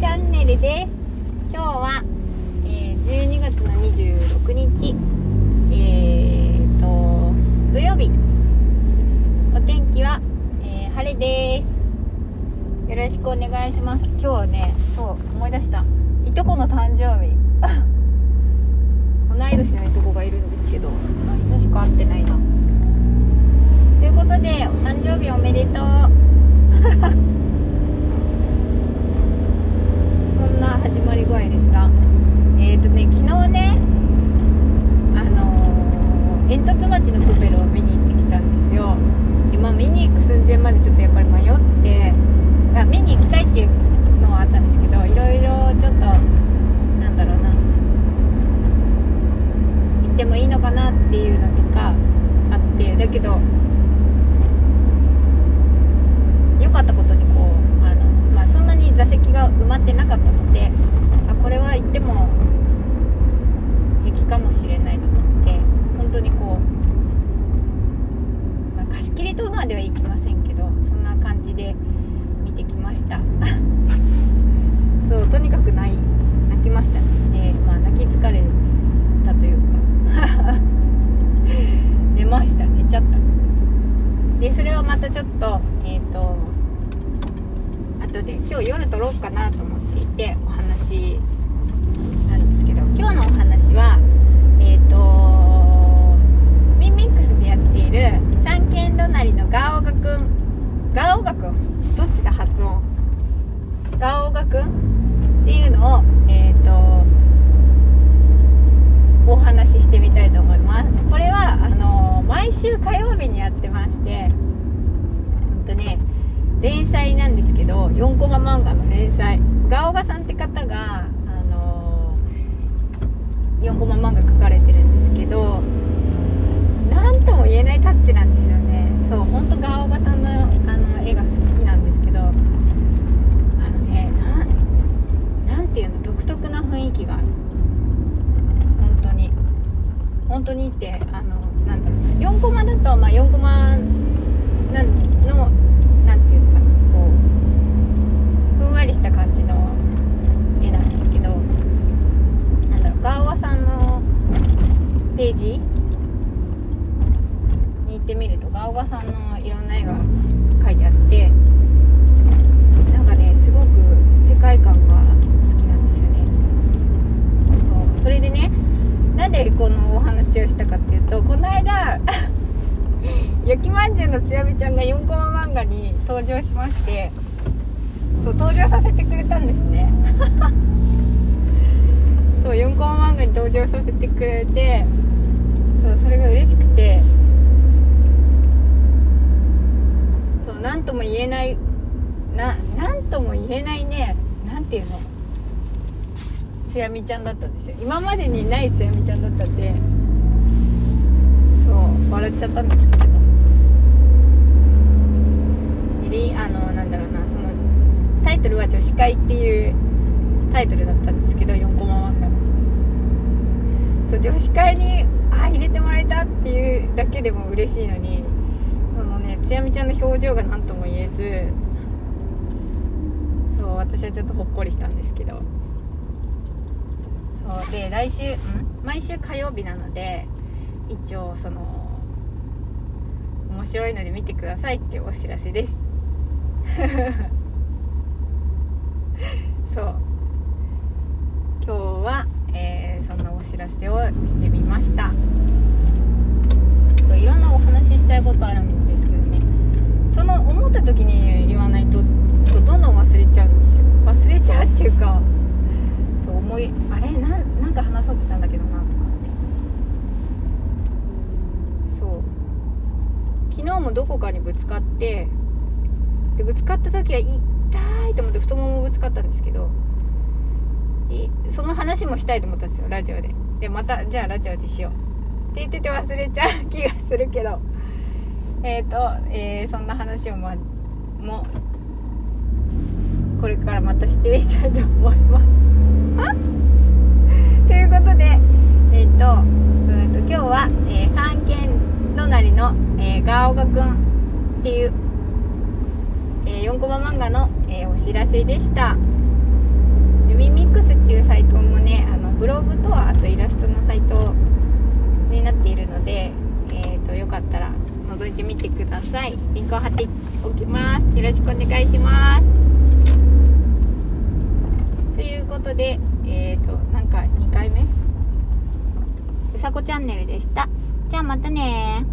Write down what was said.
チャンネルです今日は、えー、12月の26日えー、と土曜日。お天気は、えー、晴れです。よろしくお願いします。今日はねそう思い出した。いとこの誕生日。同い年のいとこがいるんですけど、ま、久しく会ってないな。ということでお誕生日おめでとう な始まり具合ですがえっ、ー、とね昨日ねあのー、煙突町のプペルを見に行ってきたんですよで、まあ、見に行く寸前までちょっとやっぱり迷ってあ見に行きたいっていうのはあったんですけどいろいろちょっとなんだろうな行ってもいいのかなっていうのとかあってだけど良かったことにこうあの、まあ、そんなに座席が埋まってなかったのであこれは行っても平気かもしれないと思って本当にこう、まあ、貸し切りとまでは行きませんけどそんな感じで見てきました。そうとにかく泣泣きましたね。で、まあ、泣き疲れたというか寝ました寝ちゃったでそれはまたちょっとえっ、ー、と後で今日夜撮ろうかなと思っていてお話なんですけど今日のお話はえっ、ー、とミンミックスでやっている三軒隣のガオガくんガオガくんどっちだ発音？ガオガくん？っていうのをえっ、ー、とお話ししてみたいと思います。これはあの毎週火曜日にやってましてうんとね連載なんですけど4コマ漫画の連載。ガオガさんって方が、あのー、4コマ漫画描かれてるんですけど何とも言えないタッチなんですよね。そう本当ガオガさんのあの絵が好きなんですけどあのね何ていうの独特な雰囲気がある。本当に。本当にってあのなんだろう。4コマだと、まあ、4コマのわりした感じの絵なんですけどなんだろうガオワさんのページに行ってみるとガオワさんのいろんな絵が描いてあってなんかねすごく世界観が好きなんですよね。そうそれでねなんでこのお話をしたかっていうとこの間 焼きまんじゅうのつやみちゃんが4コマ漫画に登場しましてそう登場させてくれたんですね。そう4コマ漫画に登場させてくれてそうそれが嬉しくて。そう何とも言えないな何とも言えないね何ていうの？つやみちゃんだったんですよ。今までにないつやみちゃんだったんで。そう笑っちゃったんですけど。あのなんだろうなそのタイトルは「女子会」っていうタイトルだったんですけど4コマ漫画。そう女子会にあ入れてもらえたっていうだけでも嬉しいのにそのねつやみちゃんの表情が何とも言えずそう私はちょっとほっこりしたんですけど。そうで来週ん？毎週火曜日なので一応その面白いので見てくださいっていうお知らせですそう今日は、えー、そんなお知らせをしてみました。そういろんなお話ししたいことあるんですけどね。その思った時に言わないとどんどん忘れちゃうんですよ。忘れちゃうっていうかそう思いあれ？ななんか話そうとしたんだけどな。とかってそう。昨日もどこかにぶつかってでぶつかった時は痛いと思って太ももぶつかったんですけどその話もしたいと思ったんですよラジオで。でまたじゃあラジオでしよう。って言ってて忘れちゃう気がするけど。えっ、ー、と、えー、そんな話をまもこれからまたしてみたいと思います。ということでえっ、ー、とうんと今日は、えー、三軒隣の、えー、ガオガくんっていうえー、4コマ漫画の、えー、お知らせでしたミミックスっていうサイトもねあのブログとあとイラストのサイトになっているので、えーと、よかったら覗いてみてください。リンクを貼っておきます。よろしくお願いします。ということでえっ、ー、となんか2回目？うさこチャンネルでした。じゃあまたね